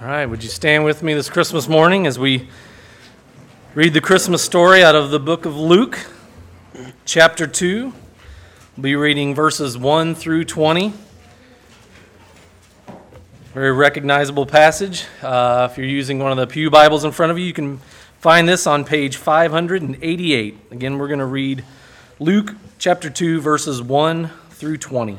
All right, would you stand with me this Christmas morning as we read the Christmas story out of the book of Luke, chapter 2? We'll be reading verses 1 through 20. Very recognizable passage. Uh, if you're using one of the Pew Bibles in front of you, you can find this on page 588. Again, we're going to read Luke chapter 2, verses 1 through 20.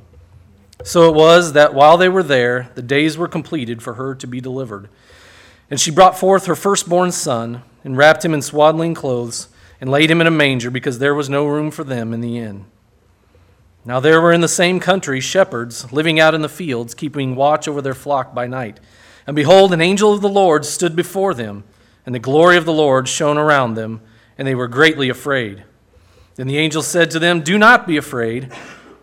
So it was that while they were there, the days were completed for her to be delivered. And she brought forth her firstborn son, and wrapped him in swaddling clothes, and laid him in a manger, because there was no room for them in the inn. Now there were in the same country shepherds living out in the fields, keeping watch over their flock by night. And behold, an angel of the Lord stood before them, and the glory of the Lord shone around them, and they were greatly afraid. Then the angel said to them, Do not be afraid.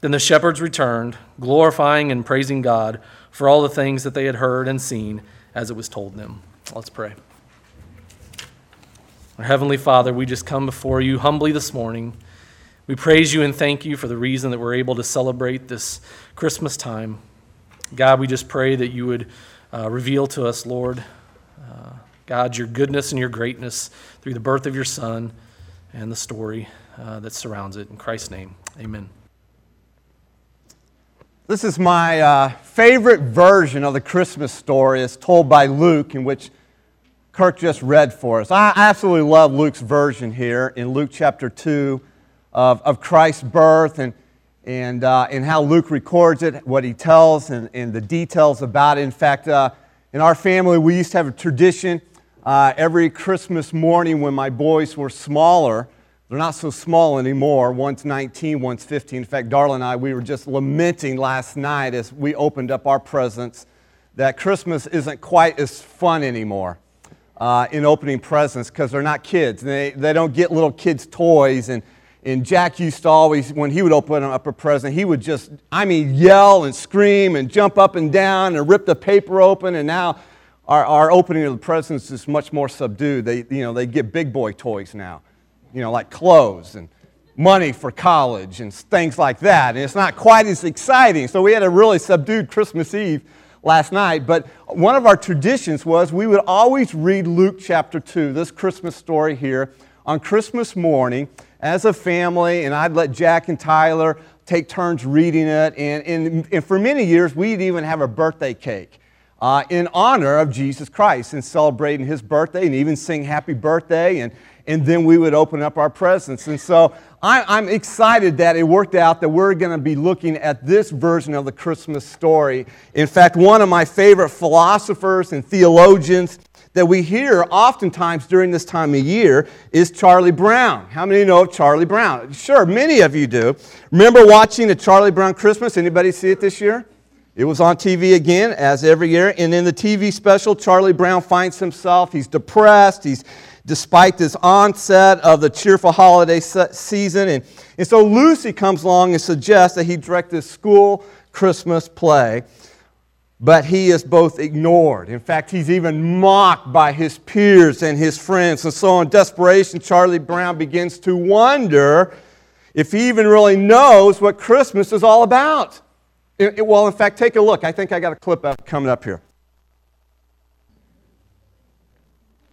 Then the shepherds returned, glorifying and praising God for all the things that they had heard and seen as it was told them. Let's pray. Our Heavenly Father, we just come before you humbly this morning. We praise you and thank you for the reason that we're able to celebrate this Christmas time. God, we just pray that you would uh, reveal to us, Lord, uh, God, your goodness and your greatness through the birth of your Son and the story uh, that surrounds it. In Christ's name, amen. This is my uh, favorite version of the Christmas story as told by Luke, in which Kirk just read for us. I absolutely love Luke's version here in Luke chapter 2 of, of Christ's birth and, and, uh, and how Luke records it, what he tells, and, and the details about it. In fact, uh, in our family, we used to have a tradition uh, every Christmas morning when my boys were smaller they're not so small anymore. One's 19, one's 15. In fact, Darla and I, we were just lamenting last night as we opened up our presents that Christmas isn't quite as fun anymore uh, in opening presents because they're not kids. They, they don't get little kids' toys. And, and Jack used to always, when he would open up a present, he would just, I mean, yell and scream and jump up and down and rip the paper open. And now our, our opening of the presents is much more subdued. They, you know, they get big boy toys now you know, like clothes and money for college and things like that. And it's not quite as exciting. So we had a really subdued Christmas Eve last night. But one of our traditions was we would always read Luke chapter 2, this Christmas story here, on Christmas morning as a family. And I'd let Jack and Tyler take turns reading it. And, and, and for many years, we'd even have a birthday cake. Uh, in honor of Jesus Christ and celebrating his birthday and even sing happy birthday and, and then we would open up our presents. And so I, am excited that it worked out that we're going to be looking at this version of the Christmas story. In fact, one of my favorite philosophers and theologians that we hear oftentimes during this time of year is Charlie Brown. How many know of Charlie Brown? Sure, many of you do. Remember watching a Charlie Brown Christmas? Anybody see it this year? It was on TV again, as every year. And in the TV special, Charlie Brown finds himself, he's depressed, he's despite this onset of the cheerful holiday season. And, and so Lucy comes along and suggests that he direct this school Christmas play. but he is both ignored. In fact, he's even mocked by his peers and his friends. And so, in desperation, Charlie Brown begins to wonder if he even really knows what Christmas is all about. It, it, well, in fact, take a look. I think I got a clip up, coming up here.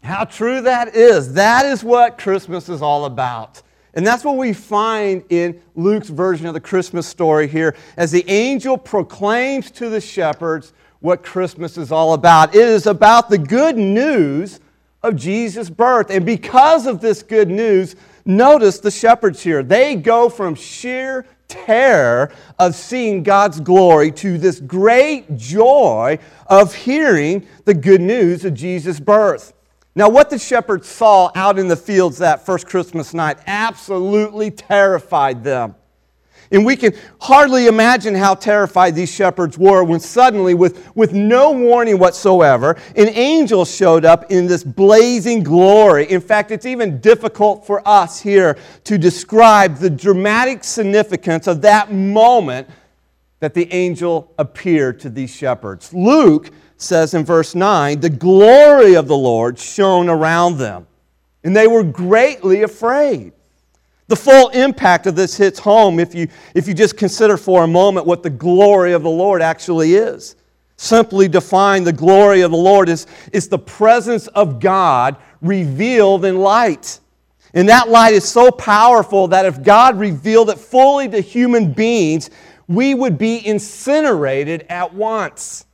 How true that is. That is what Christmas is all about. And that's what we find in Luke's version of the Christmas story here as the angel proclaims to the shepherds what Christmas is all about. It is about the good news of Jesus' birth. And because of this good news, notice the shepherds here. They go from sheer terror of seeing God's glory to this great joy of hearing the good news of Jesus' birth. Now, what the shepherds saw out in the fields that first Christmas night absolutely terrified them. And we can hardly imagine how terrified these shepherds were when suddenly, with, with no warning whatsoever, an angel showed up in this blazing glory. In fact, it's even difficult for us here to describe the dramatic significance of that moment that the angel appeared to these shepherds. Luke says in verse 9, the glory of the Lord shone around them, and they were greatly afraid. The full impact of this hits home if you, if you just consider for a moment what the glory of the Lord actually is. Simply define the glory of the Lord is, is the presence of God revealed in light. And that light is so powerful that if God revealed it fully to human beings, we would be incinerated at once.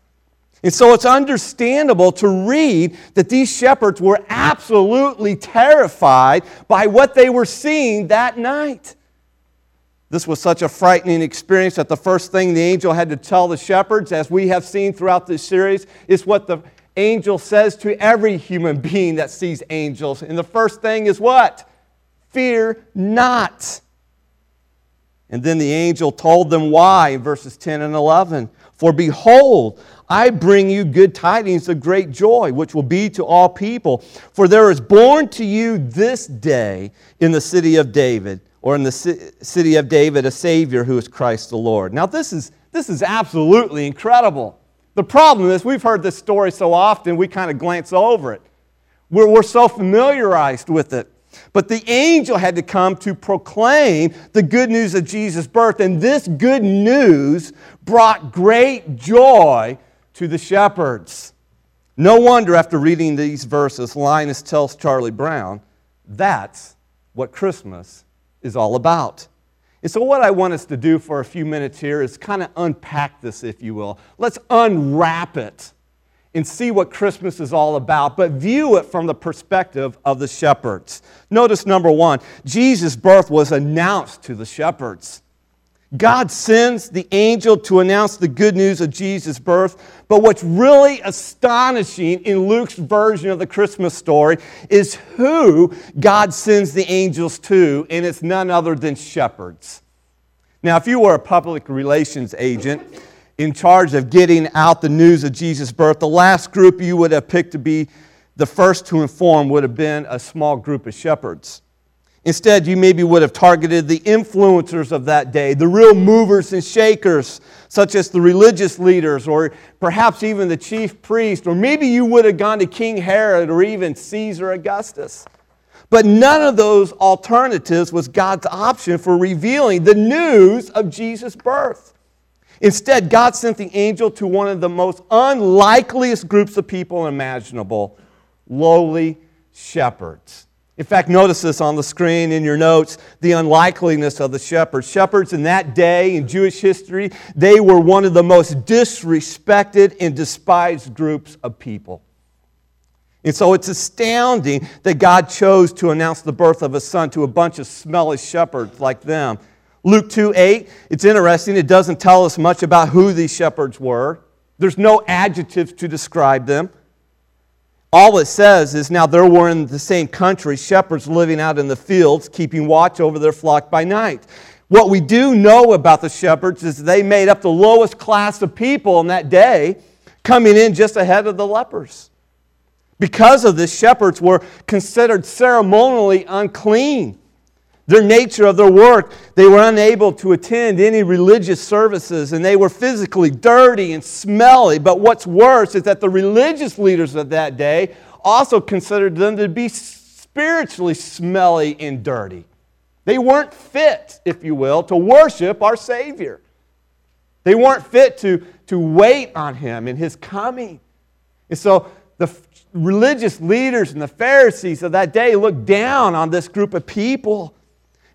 And so it's understandable to read that these shepherds were absolutely terrified by what they were seeing that night. This was such a frightening experience that the first thing the angel had to tell the shepherds, as we have seen throughout this series, is what the angel says to every human being that sees angels. And the first thing is what? Fear not. And then the angel told them why in verses 10 and 11. For behold, I bring you good tidings of great joy, which will be to all people. For there is born to you this day in the city of David, or in the city of David, a Savior who is Christ the Lord. Now, this is, this is absolutely incredible. The problem is, we've heard this story so often, we kind of glance over it. We're, we're so familiarized with it. But the angel had to come to proclaim the good news of Jesus' birth, and this good news brought great joy to the shepherds. No wonder after reading these verses, Linus tells Charlie Brown that's what Christmas is all about. And so, what I want us to do for a few minutes here is kind of unpack this, if you will. Let's unwrap it and see what Christmas is all about, but view it from the perspective of the shepherds. Notice number one Jesus' birth was announced to the shepherds. God sends the angel to announce the good news of Jesus' birth. But what's really astonishing in Luke's version of the Christmas story is who God sends the angels to, and it's none other than shepherds. Now, if you were a public relations agent in charge of getting out the news of Jesus' birth, the last group you would have picked to be the first to inform would have been a small group of shepherds. Instead, you maybe would have targeted the influencers of that day, the real movers and shakers, such as the religious leaders, or perhaps even the chief priest, or maybe you would have gone to King Herod or even Caesar Augustus. But none of those alternatives was God's option for revealing the news of Jesus' birth. Instead, God sent the angel to one of the most unlikeliest groups of people imaginable lowly shepherds. In fact, notice this on the screen in your notes the unlikeliness of the shepherds. Shepherds in that day in Jewish history, they were one of the most disrespected and despised groups of people. And so it's astounding that God chose to announce the birth of a son to a bunch of smelly shepherds like them. Luke 2 8, it's interesting. It doesn't tell us much about who these shepherds were, there's no adjectives to describe them. All it says is now there were in the same country shepherds living out in the fields, keeping watch over their flock by night. What we do know about the shepherds is they made up the lowest class of people in that day, coming in just ahead of the lepers. Because of this, shepherds were considered ceremonially unclean. Their nature of their work, they were unable to attend any religious services and they were physically dirty and smelly. But what's worse is that the religious leaders of that day also considered them to be spiritually smelly and dirty. They weren't fit, if you will, to worship our Savior. They weren't fit to, to wait on Him in His coming. And so the religious leaders and the Pharisees of that day looked down on this group of people.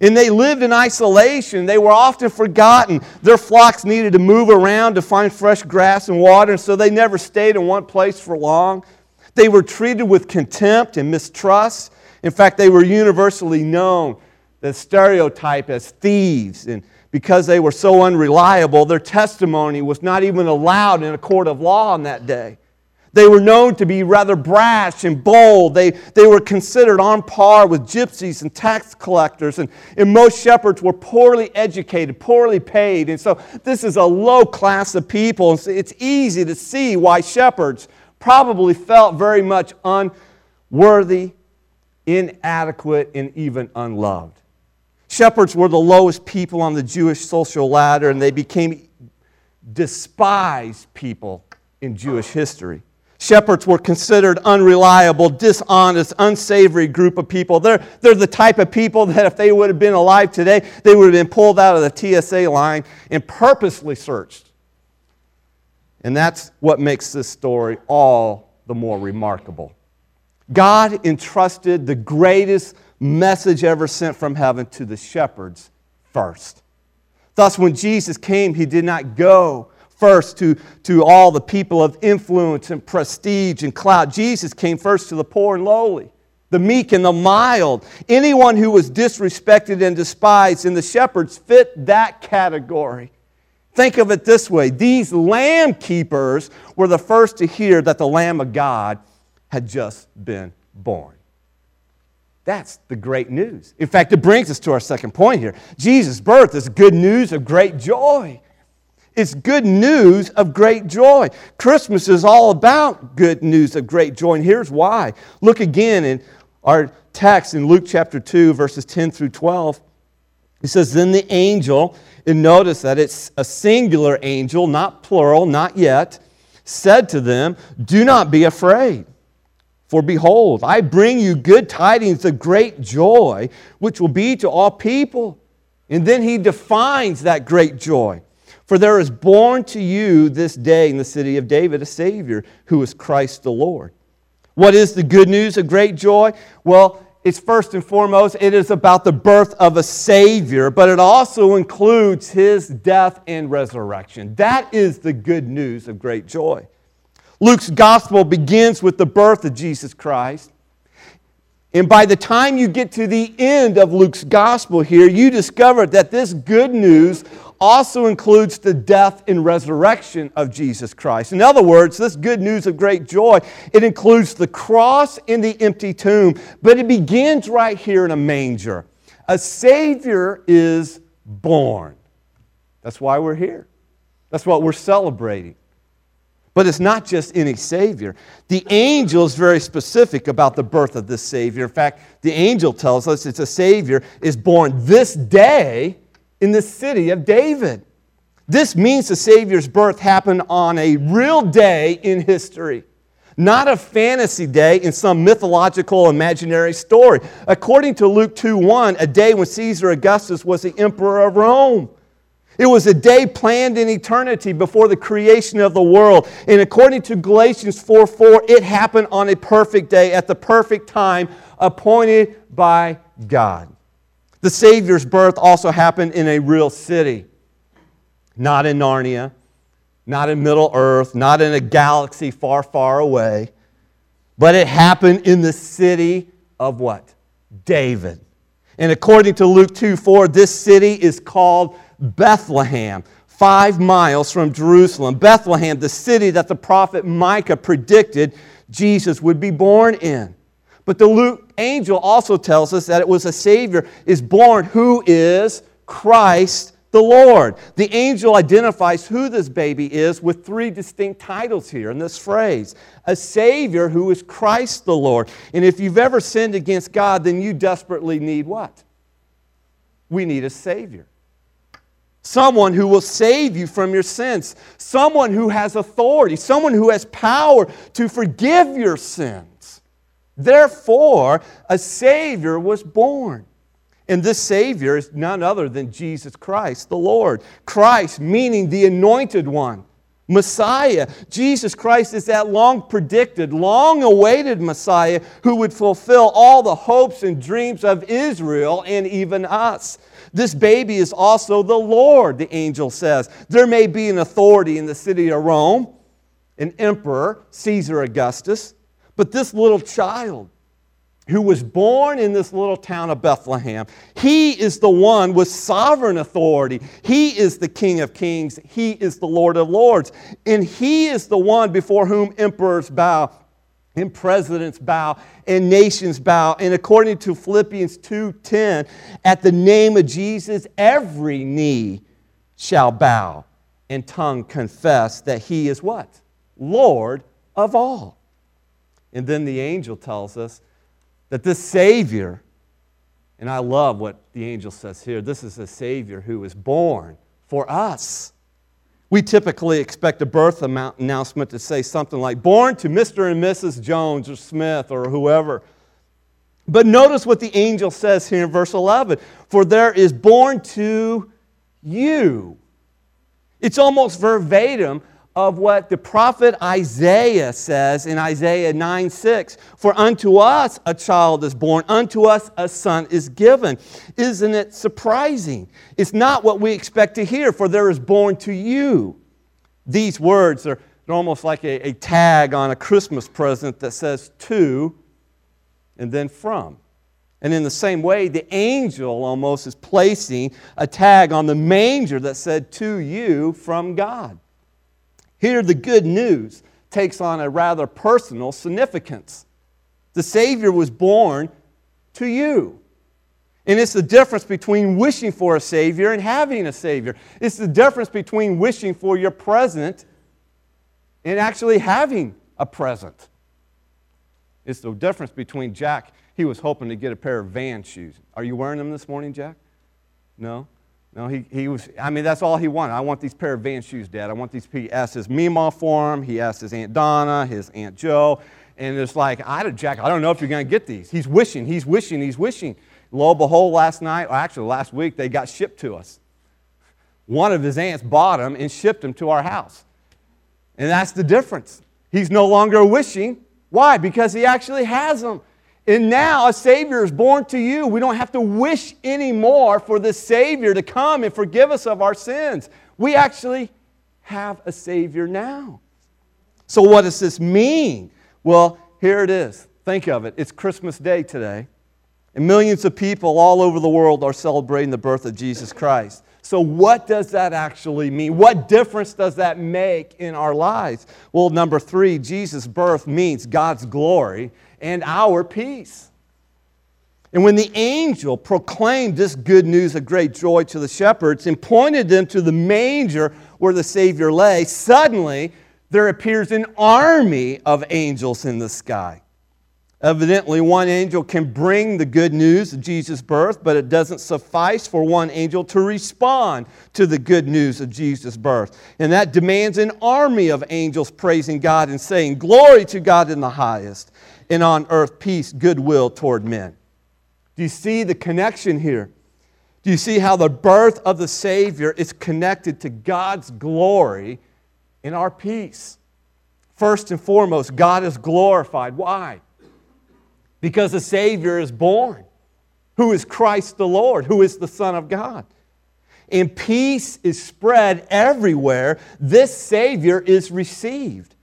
And they lived in isolation. They were often forgotten. Their flocks needed to move around to find fresh grass and water, and so they never stayed in one place for long. They were treated with contempt and mistrust. In fact, they were universally known, the stereotype, as thieves. And because they were so unreliable, their testimony was not even allowed in a court of law on that day. They were known to be rather brash and bold. They, they were considered on par with gypsies and tax collectors. And, and most shepherds were poorly educated, poorly paid. And so this is a low class of people. And so it's easy to see why shepherds probably felt very much unworthy, inadequate, and even unloved. Shepherds were the lowest people on the Jewish social ladder, and they became despised people in Jewish history. Shepherds were considered unreliable, dishonest, unsavory group of people. They're, they're the type of people that if they would have been alive today, they would have been pulled out of the TSA line and purposely searched. And that's what makes this story all the more remarkable. God entrusted the greatest message ever sent from heaven to the shepherds first. Thus, when Jesus came, he did not go first to, to all the people of influence and prestige and clout. Jesus came first to the poor and lowly, the meek and the mild, anyone who was disrespected and despised, and the shepherds fit that category. Think of it this way these lamb keepers were the first to hear that the Lamb of God had just been born. That's the great news. In fact, it brings us to our second point here. Jesus' birth is good news of great joy. It's good news of great joy. Christmas is all about good news of great joy, and here's why. Look again in our text in Luke chapter 2, verses 10 through 12. It says, Then the angel, and notice that it's a singular angel, not plural, not yet, said to them, Do not be afraid. For behold, I bring you good tidings of great joy, which will be to all people. And then he defines that great joy. For there is born to you this day in the city of David a Savior who is Christ the Lord. What is the good news of great joy? Well, it's first and foremost, it is about the birth of a Savior, but it also includes his death and resurrection. That is the good news of great joy. Luke's gospel begins with the birth of Jesus Christ. And by the time you get to the end of Luke's gospel here, you discover that this good news also includes the death and resurrection of Jesus Christ. In other words, this good news of great joy, it includes the cross and the empty tomb, but it begins right here in a manger. A Savior is born. That's why we're here. That's what we're celebrating. But it's not just any Savior. The angel is very specific about the birth of this Savior. In fact, the angel tells us it's a Savior is born this day in the city of David. This means the Savior's birth happened on a real day in history, not a fantasy day in some mythological imaginary story. According to Luke 2 1, a day when Caesar Augustus was the emperor of Rome. It was a day planned in eternity before the creation of the world. And according to Galatians 4 4, it happened on a perfect day at the perfect time appointed by God. The Savior's birth also happened in a real city, not in Narnia, not in Middle Earth, not in a galaxy far, far away, but it happened in the city of what? David. And according to Luke 2 4, this city is called Bethlehem, five miles from Jerusalem. Bethlehem, the city that the prophet Micah predicted Jesus would be born in. But the Luke angel also tells us that it was a Savior is born who is Christ the Lord. The angel identifies who this baby is with three distinct titles here in this phrase a Savior who is Christ the Lord. And if you've ever sinned against God, then you desperately need what? we need a Savior. Someone who will save you from your sins. Someone who has authority. Someone who has power to forgive your sins. Therefore, a Savior was born. And this Savior is none other than Jesus Christ, the Lord. Christ, meaning the anointed one, Messiah. Jesus Christ is that long predicted, long awaited Messiah who would fulfill all the hopes and dreams of Israel and even us. This baby is also the Lord, the angel says. There may be an authority in the city of Rome, an emperor, Caesar Augustus, but this little child, who was born in this little town of Bethlehem. He is the one with sovereign authority. He is the King of kings. He is the Lord of lords. And He is the one before whom emperors bow. And presidents bow and nations bow. And according to Philippians 2:10, at the name of Jesus, every knee shall bow and tongue confess that he is what? Lord of all. And then the angel tells us that this Savior, and I love what the angel says here this is a Savior who was born for us. We typically expect a birth announcement to say something like, born to Mr. and Mrs. Jones or Smith or whoever. But notice what the angel says here in verse 11 For there is born to you. It's almost verbatim of what the prophet Isaiah says in Isaiah 9 6. For unto us a child is born, unto us a son is given. Isn't it surprising? It's not what we expect to hear, for there is born to you. These words are almost like a, a tag on a Christmas present that says to and then from. And in the same way, the angel almost is placing a tag on the manger that said to you from God. Here, the good news takes on a rather personal significance. The Savior was born to you. And it's the difference between wishing for a Savior and having a Savior. It's the difference between wishing for your present and actually having a present. It's the difference between Jack, he was hoping to get a pair of van shoes. Are you wearing them this morning, Jack? No? No, he, he was, I mean, that's all he wanted. I want these pair of van shoes, Dad. I want these. He asked his Meemaw for him. He asked his Aunt Donna, his Aunt Joe. And it's like, I don't, Jack, I don't know if you're going to get these. He's wishing, he's wishing, he's wishing. Lo and behold, last night, or actually last week, they got shipped to us. One of his aunts bought them and shipped them to our house. And that's the difference. He's no longer wishing. Why? Because he actually has them. And now a Savior is born to you. We don't have to wish anymore for the Savior to come and forgive us of our sins. We actually have a Savior now. So, what does this mean? Well, here it is. Think of it. It's Christmas Day today, and millions of people all over the world are celebrating the birth of Jesus Christ. So, what does that actually mean? What difference does that make in our lives? Well, number three, Jesus' birth means God's glory and our peace. And when the angel proclaimed this good news of great joy to the shepherds and pointed them to the manger where the Savior lay, suddenly there appears an army of angels in the sky. Evidently, one angel can bring the good news of Jesus' birth, but it doesn't suffice for one angel to respond to the good news of Jesus' birth. And that demands an army of angels praising God and saying, Glory to God in the highest, and on earth peace, goodwill toward men. Do you see the connection here? Do you see how the birth of the Savior is connected to God's glory in our peace? First and foremost, God is glorified. Why? Because the Savior is born, who is Christ the Lord, who is the Son of God. And peace is spread everywhere this Savior is received.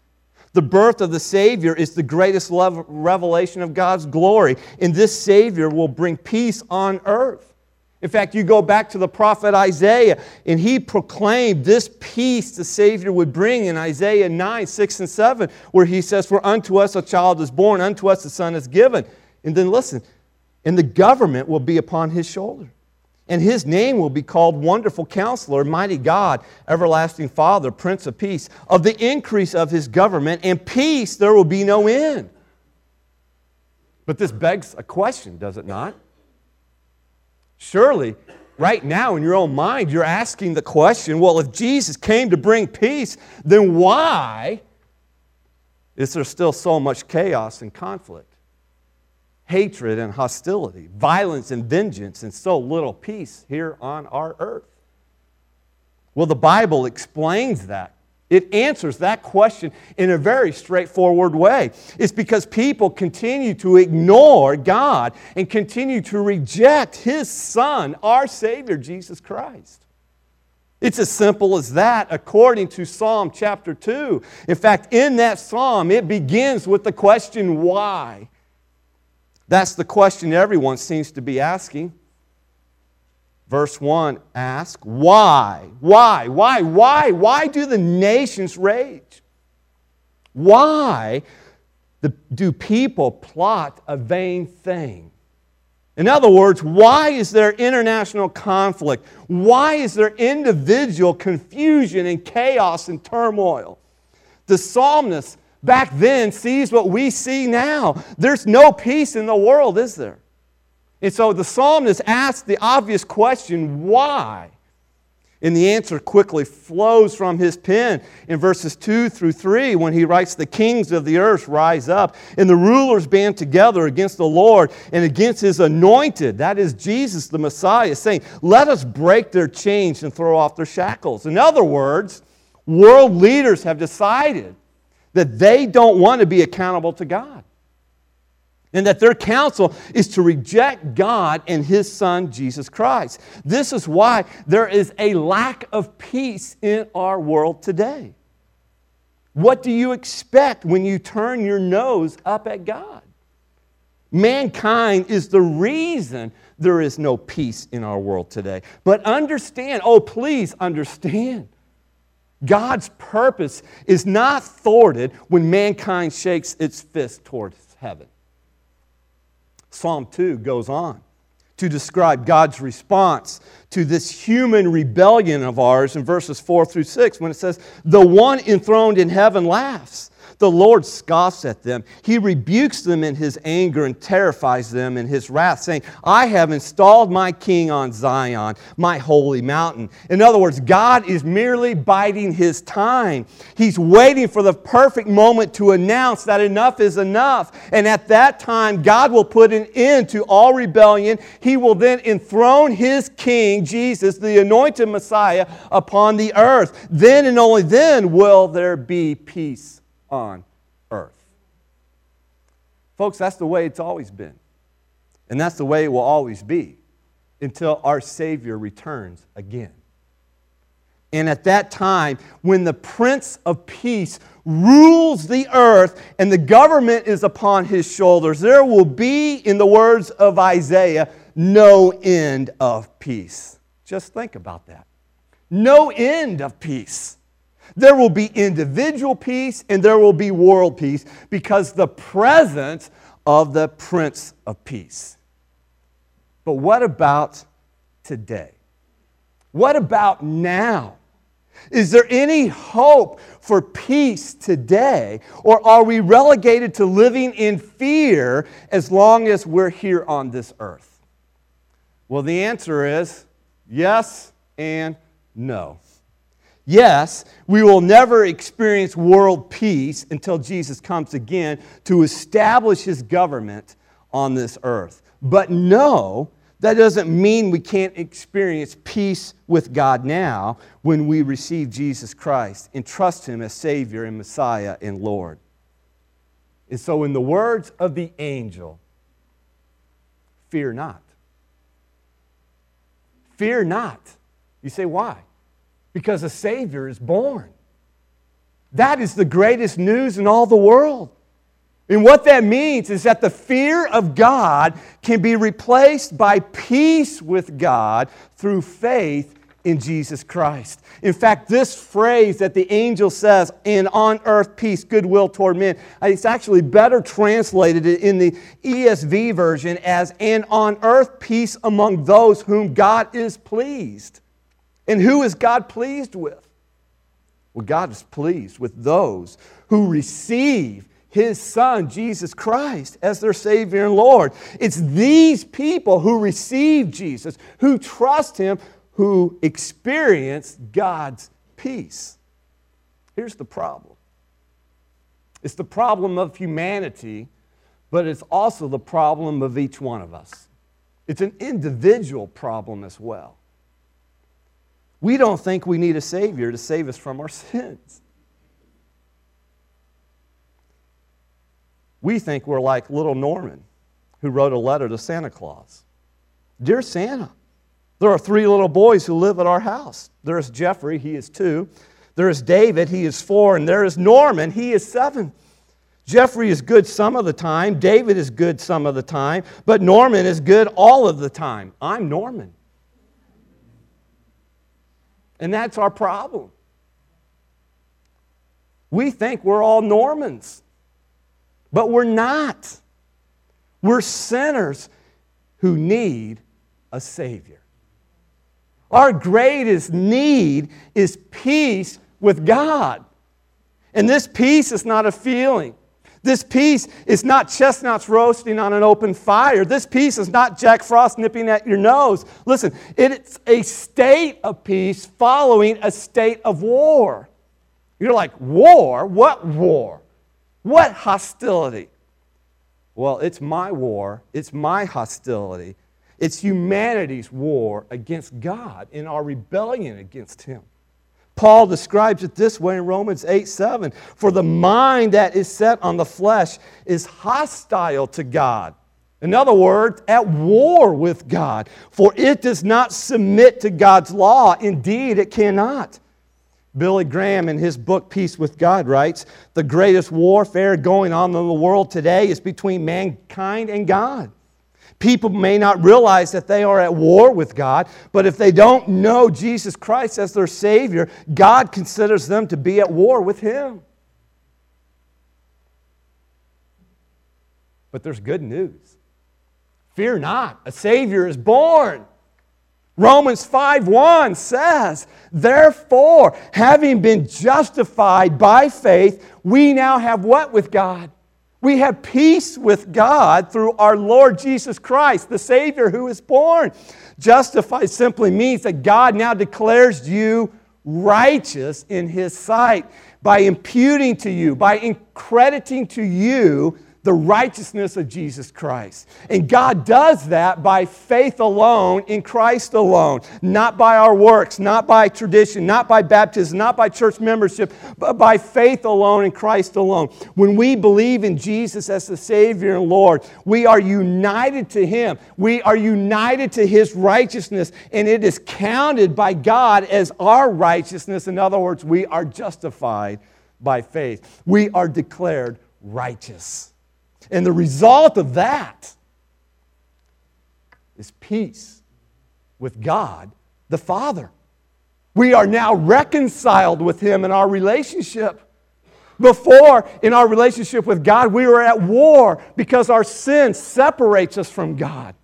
The birth of the Savior is the greatest revelation of God's glory, and this Savior will bring peace on earth. In fact, you go back to the prophet Isaiah, and he proclaimed this peace the Savior would bring in Isaiah 9, 6, and 7, where he says, For unto us a child is born, unto us a son is given. And then listen, and the government will be upon his shoulder. And his name will be called Wonderful Counselor, Mighty God, Everlasting Father, Prince of Peace. Of the increase of his government and peace, there will be no end. But this begs a question, does it not? Surely, right now in your own mind, you're asking the question well, if Jesus came to bring peace, then why is there still so much chaos and conflict? Hatred and hostility, violence and vengeance, and so little peace here on our earth. Well, the Bible explains that. It answers that question in a very straightforward way. It's because people continue to ignore God and continue to reject His Son, our Savior, Jesus Christ. It's as simple as that, according to Psalm chapter 2. In fact, in that psalm, it begins with the question, why? That's the question everyone seems to be asking. Verse 1 asks, Why? Why? Why? Why? Why do the nations rage? Why do people plot a vain thing? In other words, why is there international conflict? Why is there individual confusion and chaos and turmoil? The psalmist back then sees what we see now. There's no peace in the world, is there? And so the psalmist asks the obvious question, why? And the answer quickly flows from his pen in verses 2 through 3 when he writes, The kings of the earth rise up, and the rulers band together against the Lord and against his anointed, that is Jesus the Messiah, saying, Let us break their chains and throw off their shackles. In other words, world leaders have decided that they don't want to be accountable to God and that their counsel is to reject God and His Son, Jesus Christ. This is why there is a lack of peace in our world today. What do you expect when you turn your nose up at God? Mankind is the reason there is no peace in our world today. But understand, oh, please understand. God's purpose is not thwarted when mankind shakes its fist towards heaven. Psalm 2 goes on to describe God's response to this human rebellion of ours in verses 4 through 6 when it says, The one enthroned in heaven laughs. The Lord scoffs at them. He rebukes them in his anger and terrifies them in his wrath, saying, I have installed my king on Zion, my holy mountain. In other words, God is merely biding his time. He's waiting for the perfect moment to announce that enough is enough. And at that time, God will put an end to all rebellion. He will then enthrone his king, Jesus, the anointed Messiah, upon the earth. Then and only then will there be peace on earth. Folks, that's the way it's always been. And that's the way it will always be until our Savior returns again. And at that time, when the Prince of Peace rules the earth and the government is upon his shoulders, there will be, in the words of Isaiah, no end of peace. Just think about that. No end of peace. There will be individual peace and there will be world peace because the presence of the Prince of Peace. But what about today? What about now? Is there any hope for peace today? Or are we relegated to living in fear as long as we're here on this earth? Well, the answer is yes and no. Yes, we will never experience world peace until Jesus comes again to establish his government on this earth. But no, that doesn't mean we can't experience peace with God now when we receive Jesus Christ and trust him as Savior and Messiah and Lord. And so, in the words of the angel, fear not. Fear not. You say, why? Because a Savior is born. That is the greatest news in all the world. And what that means is that the fear of God can be replaced by peace with God through faith in Jesus Christ. In fact, this phrase that the angel says, in on earth peace, goodwill toward men, uh, it's actually better translated in the ESV version as, and on earth peace among those whom God is pleased. And who is God pleased with? Well, God is pleased with those who receive his son, Jesus Christ, as their Savior and Lord. It's these people who receive Jesus, who trust him, who experience God's peace. Here's the problem it's the problem of humanity, but it's also the problem of each one of us. It's an individual problem as well. We don't think we need a Savior to save us from our sins. We think we're like little Norman, who wrote a letter to Santa Claus Dear Santa, there are three little boys who live at our house. There is Jeffrey, he is two. There is David, he is four. And there is Norman, he is seven. Jeffrey is good some of the time. David is good some of the time. But Norman is good all of the time. I'm Norman. And that's our problem. We think we're all Normans, but we're not. We're sinners who need a Savior. Our greatest need is peace with God. And this peace is not a feeling. This peace is not chestnuts roasting on an open fire. This peace is not Jack Frost nipping at your nose. Listen, it's a state of peace following a state of war. You're like, war? What war? What hostility? Well, it's my war, it's my hostility. It's humanity's war against God in our rebellion against Him. Paul describes it this way in Romans 8 7. For the mind that is set on the flesh is hostile to God. In other words, at war with God. For it does not submit to God's law. Indeed, it cannot. Billy Graham, in his book Peace with God, writes The greatest warfare going on in the world today is between mankind and God. People may not realize that they are at war with God, but if they don't know Jesus Christ as their Savior, God considers them to be at war with Him. But there's good news. Fear not, a Savior is born. Romans 5:1 says, "Therefore, having been justified by faith, we now have what with God? We have peace with God through our Lord Jesus Christ, the Savior who is born. Justified simply means that God now declares you righteous in His sight by imputing to you, by crediting to you the righteousness of Jesus Christ. And God does that by faith alone in Christ alone, not by our works, not by tradition, not by baptism, not by church membership, but by faith alone in Christ alone. When we believe in Jesus as the Savior and Lord, we are united to Him. We are united to His righteousness, and it is counted by God as our righteousness. In other words, we are justified by faith. We are declared righteous. And the result of that is peace with God the Father. We are now reconciled with Him in our relationship. Before, in our relationship with God, we were at war because our sin separates us from God.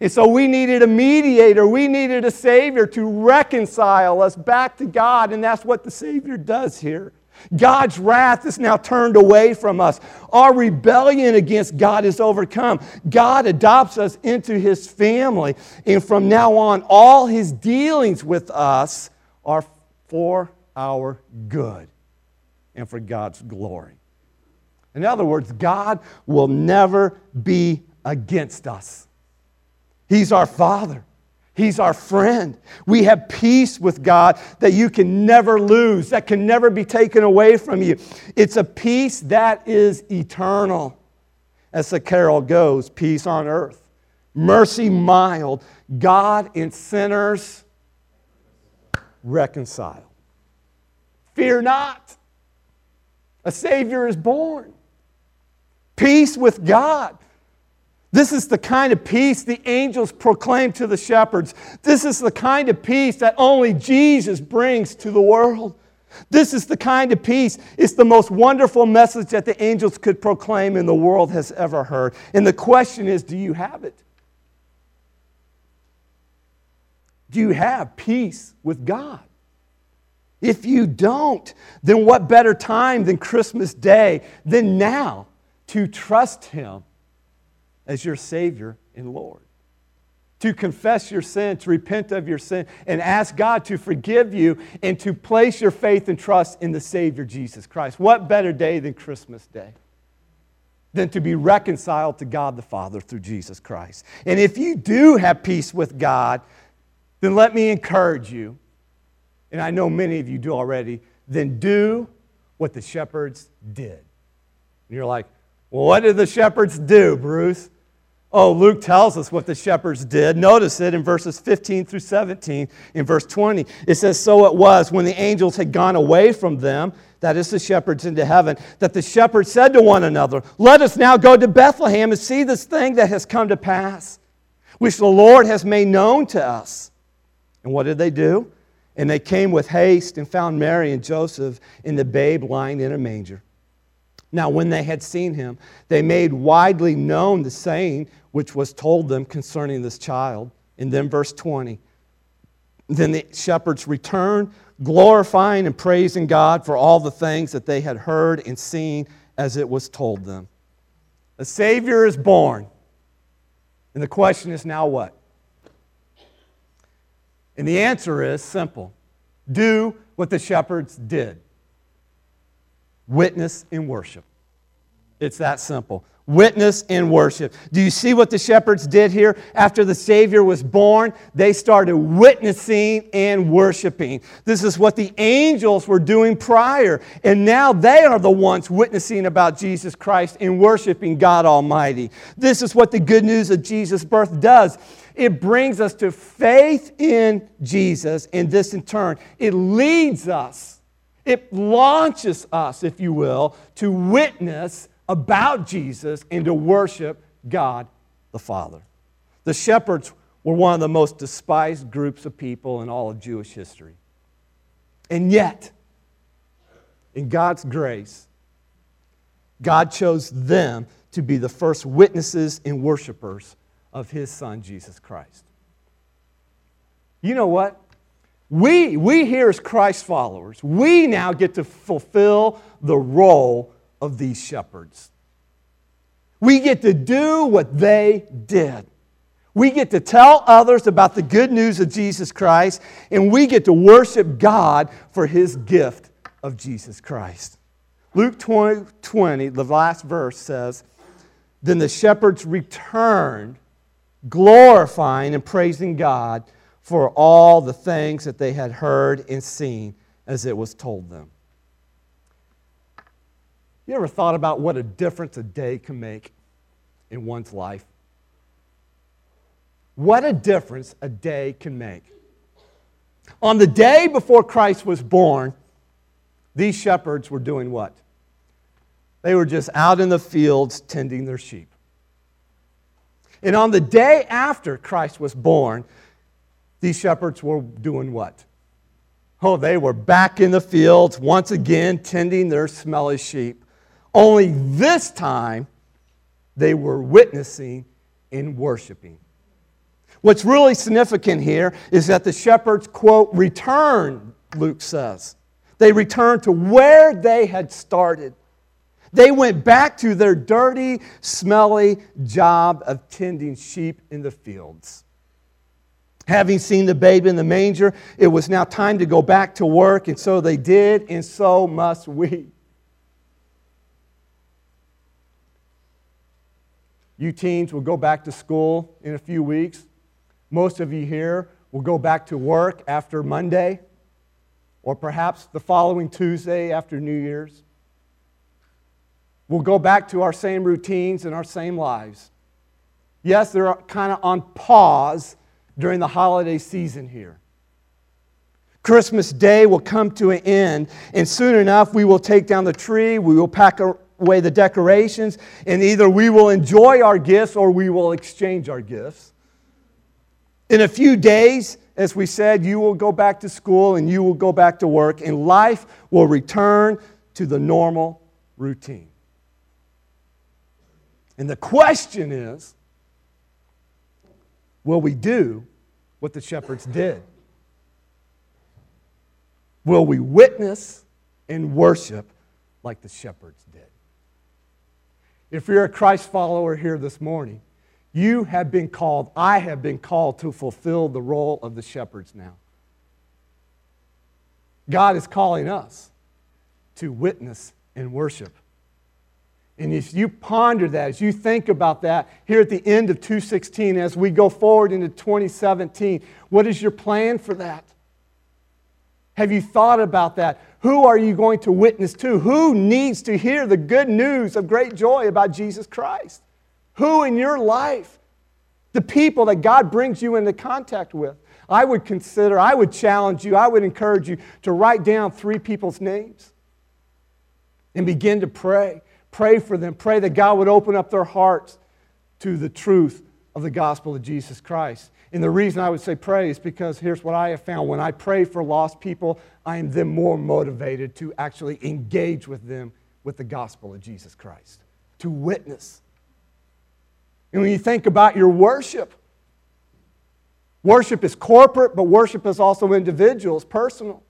And so we needed a mediator, we needed a Savior to reconcile us back to God, and that's what the Savior does here. God's wrath is now turned away from us. Our rebellion against God is overcome. God adopts us into his family. And from now on, all his dealings with us are for our good and for God's glory. In other words, God will never be against us. He's our Father. He's our friend. We have peace with God that you can never lose, that can never be taken away from you. It's a peace that is eternal. As the carol goes, peace on earth, mercy mild, God and sinners reconciled. Fear not, a Savior is born. Peace with God. This is the kind of peace the angels proclaim to the shepherds. This is the kind of peace that only Jesus brings to the world. This is the kind of peace. It's the most wonderful message that the angels could proclaim and the world has ever heard. And the question is do you have it? Do you have peace with God? If you don't, then what better time than Christmas Day than now to trust Him as your Savior and Lord? To confess your sin, to repent of your sin, and ask God to forgive you and to place your faith and trust in the Savior Jesus Christ. What better day than Christmas Day? Than to be reconciled to God the Father through Jesus Christ. And if you do have peace with God, then let me encourage you and I know many of you do already, then do what the shepherds did. And you're like, well, what did the shepherds do, Bruce? Oh, Luke tells us what the shepherds did. Notice it in verses 15 through 17. In verse 20, it says, So it was when the angels had gone away from them, that is the shepherds into heaven, that the shepherds said to one another, Let us now go to Bethlehem and see this thing that has come to pass, which the Lord has made known to us. And what did they do? And they came with haste and found Mary and Joseph and the babe lying in a manger. Now, when they had seen him, they made widely known the saying which was told them concerning this child. And then, verse 20. Then the shepherds returned, glorifying and praising God for all the things that they had heard and seen as it was told them. A Savior is born. And the question is now what? And the answer is simple do what the shepherds did witness in worship. It's that simple. Witness in worship. Do you see what the shepherds did here? After the Savior was born, they started witnessing and worshiping. This is what the angels were doing prior. And now they are the ones witnessing about Jesus Christ and worshiping God Almighty. This is what the good news of Jesus' birth does. It brings us to faith in Jesus, and this in turn, it leads us, it launches us, if you will, to witness about Jesus and to worship God the Father. The shepherds were one of the most despised groups of people in all of Jewish history. And yet, in God's grace, God chose them to be the first witnesses and worshipers of his son, Jesus Christ. You know what? We, we here as Christ followers, we now get to fulfill the role of these shepherds. We get to do what they did. We get to tell others about the good news of Jesus Christ, and we get to worship God for his gift of Jesus Christ. Luke 20, 20 the last verse says, Then the shepherds returned glorifying and praising God for all the things that they had heard and seen as it was told them. You ever thought about what a difference a day can make in one's life? What a difference a day can make. On the day before Christ was born, these shepherds were doing what? They were just out in the fields tending their sheep. And on the day after Christ was born, these shepherds were doing what? Oh, they were back in the fields once again tending their smelly sheep. Only this time, they were witnessing and worshiping. What's really significant here is that the shepherds, quote, returned, Luke says. They returned to where they had started. They went back to their dirty, smelly job of tending sheep in the fields. Having seen the babe in the manger, it was now time to go back to work, and so they did, and so must we. You teens will go back to school in a few weeks. Most of you here will go back to work after Monday, or perhaps the following Tuesday after New Year's. We'll go back to our same routines and our same lives. Yes, they're kind of on pause during the holiday season here. Christmas Day will come to an end, and soon enough, we will take down the tree, we will pack away the decorations, and either we will enjoy our gifts or we will exchange our gifts. In a few days, as we said, you will go back to school and you will go back to work, and life will return to the normal routine. And the question is will we do what the shepherds did? Will we witness and worship like the shepherds did? If you're a Christ follower here this morning, you have been called, I have been called to fulfill the role of the shepherds now. God is calling us to witness and worship. And if you ponder that, as you think about that here at the end of 216, as we go forward into 2017, what is your plan for that? Have you thought about that? Who are you going to witness to? Who needs to hear the good news of great joy about Jesus Christ? Who in your life? The people that God brings you into contact with. I would consider, I would challenge you, I would encourage you to write down three people's names and begin to pray. Pray for them. Pray that God would open up their hearts to the truth of the gospel of Jesus Christ. And the reason I would say pray is because here's what I have found. When I pray for lost people, I am then more motivated to actually engage with them with the gospel of Jesus Christ, to witness. And when you think about your worship, worship is corporate, but worship is also individual, it's personal.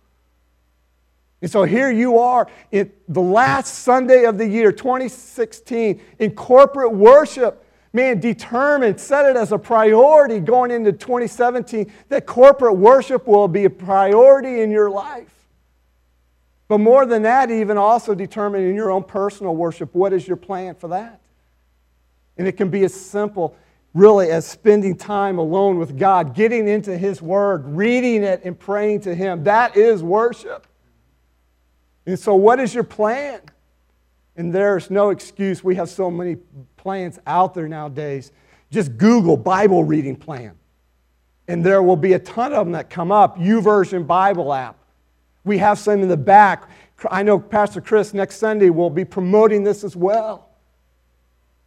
And so here you are in the last Sunday of the year, 2016, in corporate worship man, determined, set it as a priority going into 2017 that corporate worship will be a priority in your life. But more than that, even also determine in your own personal worship what is your plan for that. And it can be as simple, really, as spending time alone with God, getting into His Word, reading it, and praying to Him. That is worship. And so, what is your plan? And there's no excuse. We have so many plans out there nowadays. Just Google Bible reading plan. And there will be a ton of them that come up. YouVersion Bible app. We have some in the back. I know Pastor Chris next Sunday will be promoting this as well.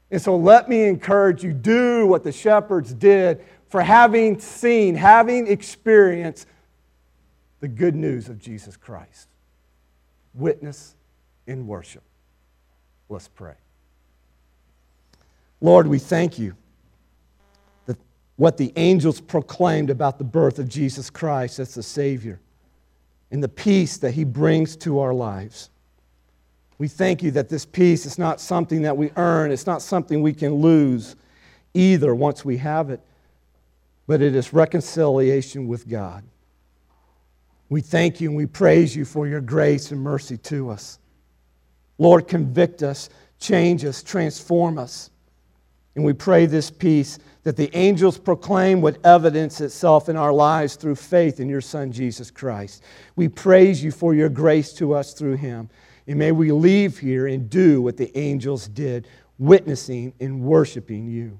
And so let me encourage you do what the shepherds did for having seen, having experienced the good news of Jesus Christ. Witness in worship. Let's pray. Lord, we thank you that what the angels proclaimed about the birth of Jesus Christ as the Savior and the peace that He brings to our lives. We thank you that this peace is not something that we earn, it's not something we can lose either once we have it, but it is reconciliation with God. We thank you and we praise you for your grace and mercy to us. Lord, convict us, change us, transform us. And we pray this peace that the angels proclaim would evidence itself in our lives through faith in your Son, Jesus Christ. We praise you for your grace to us through him. And may we leave here and do what the angels did, witnessing and worshiping you.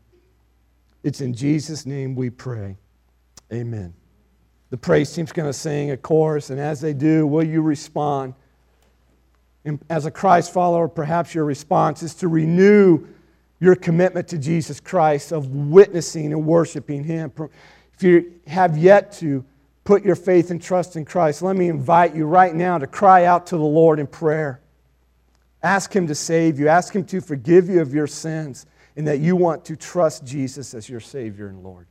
It's in Jesus' name we pray. Amen. The praise team's going to sing a chorus, and as they do, will you respond? And as a Christ follower, perhaps your response is to renew your commitment to Jesus Christ of witnessing and worshiping Him. If you have yet to put your faith and trust in Christ, let me invite you right now to cry out to the Lord in prayer. Ask Him to save you, ask Him to forgive you of your sins, and that you want to trust Jesus as your Savior and Lord.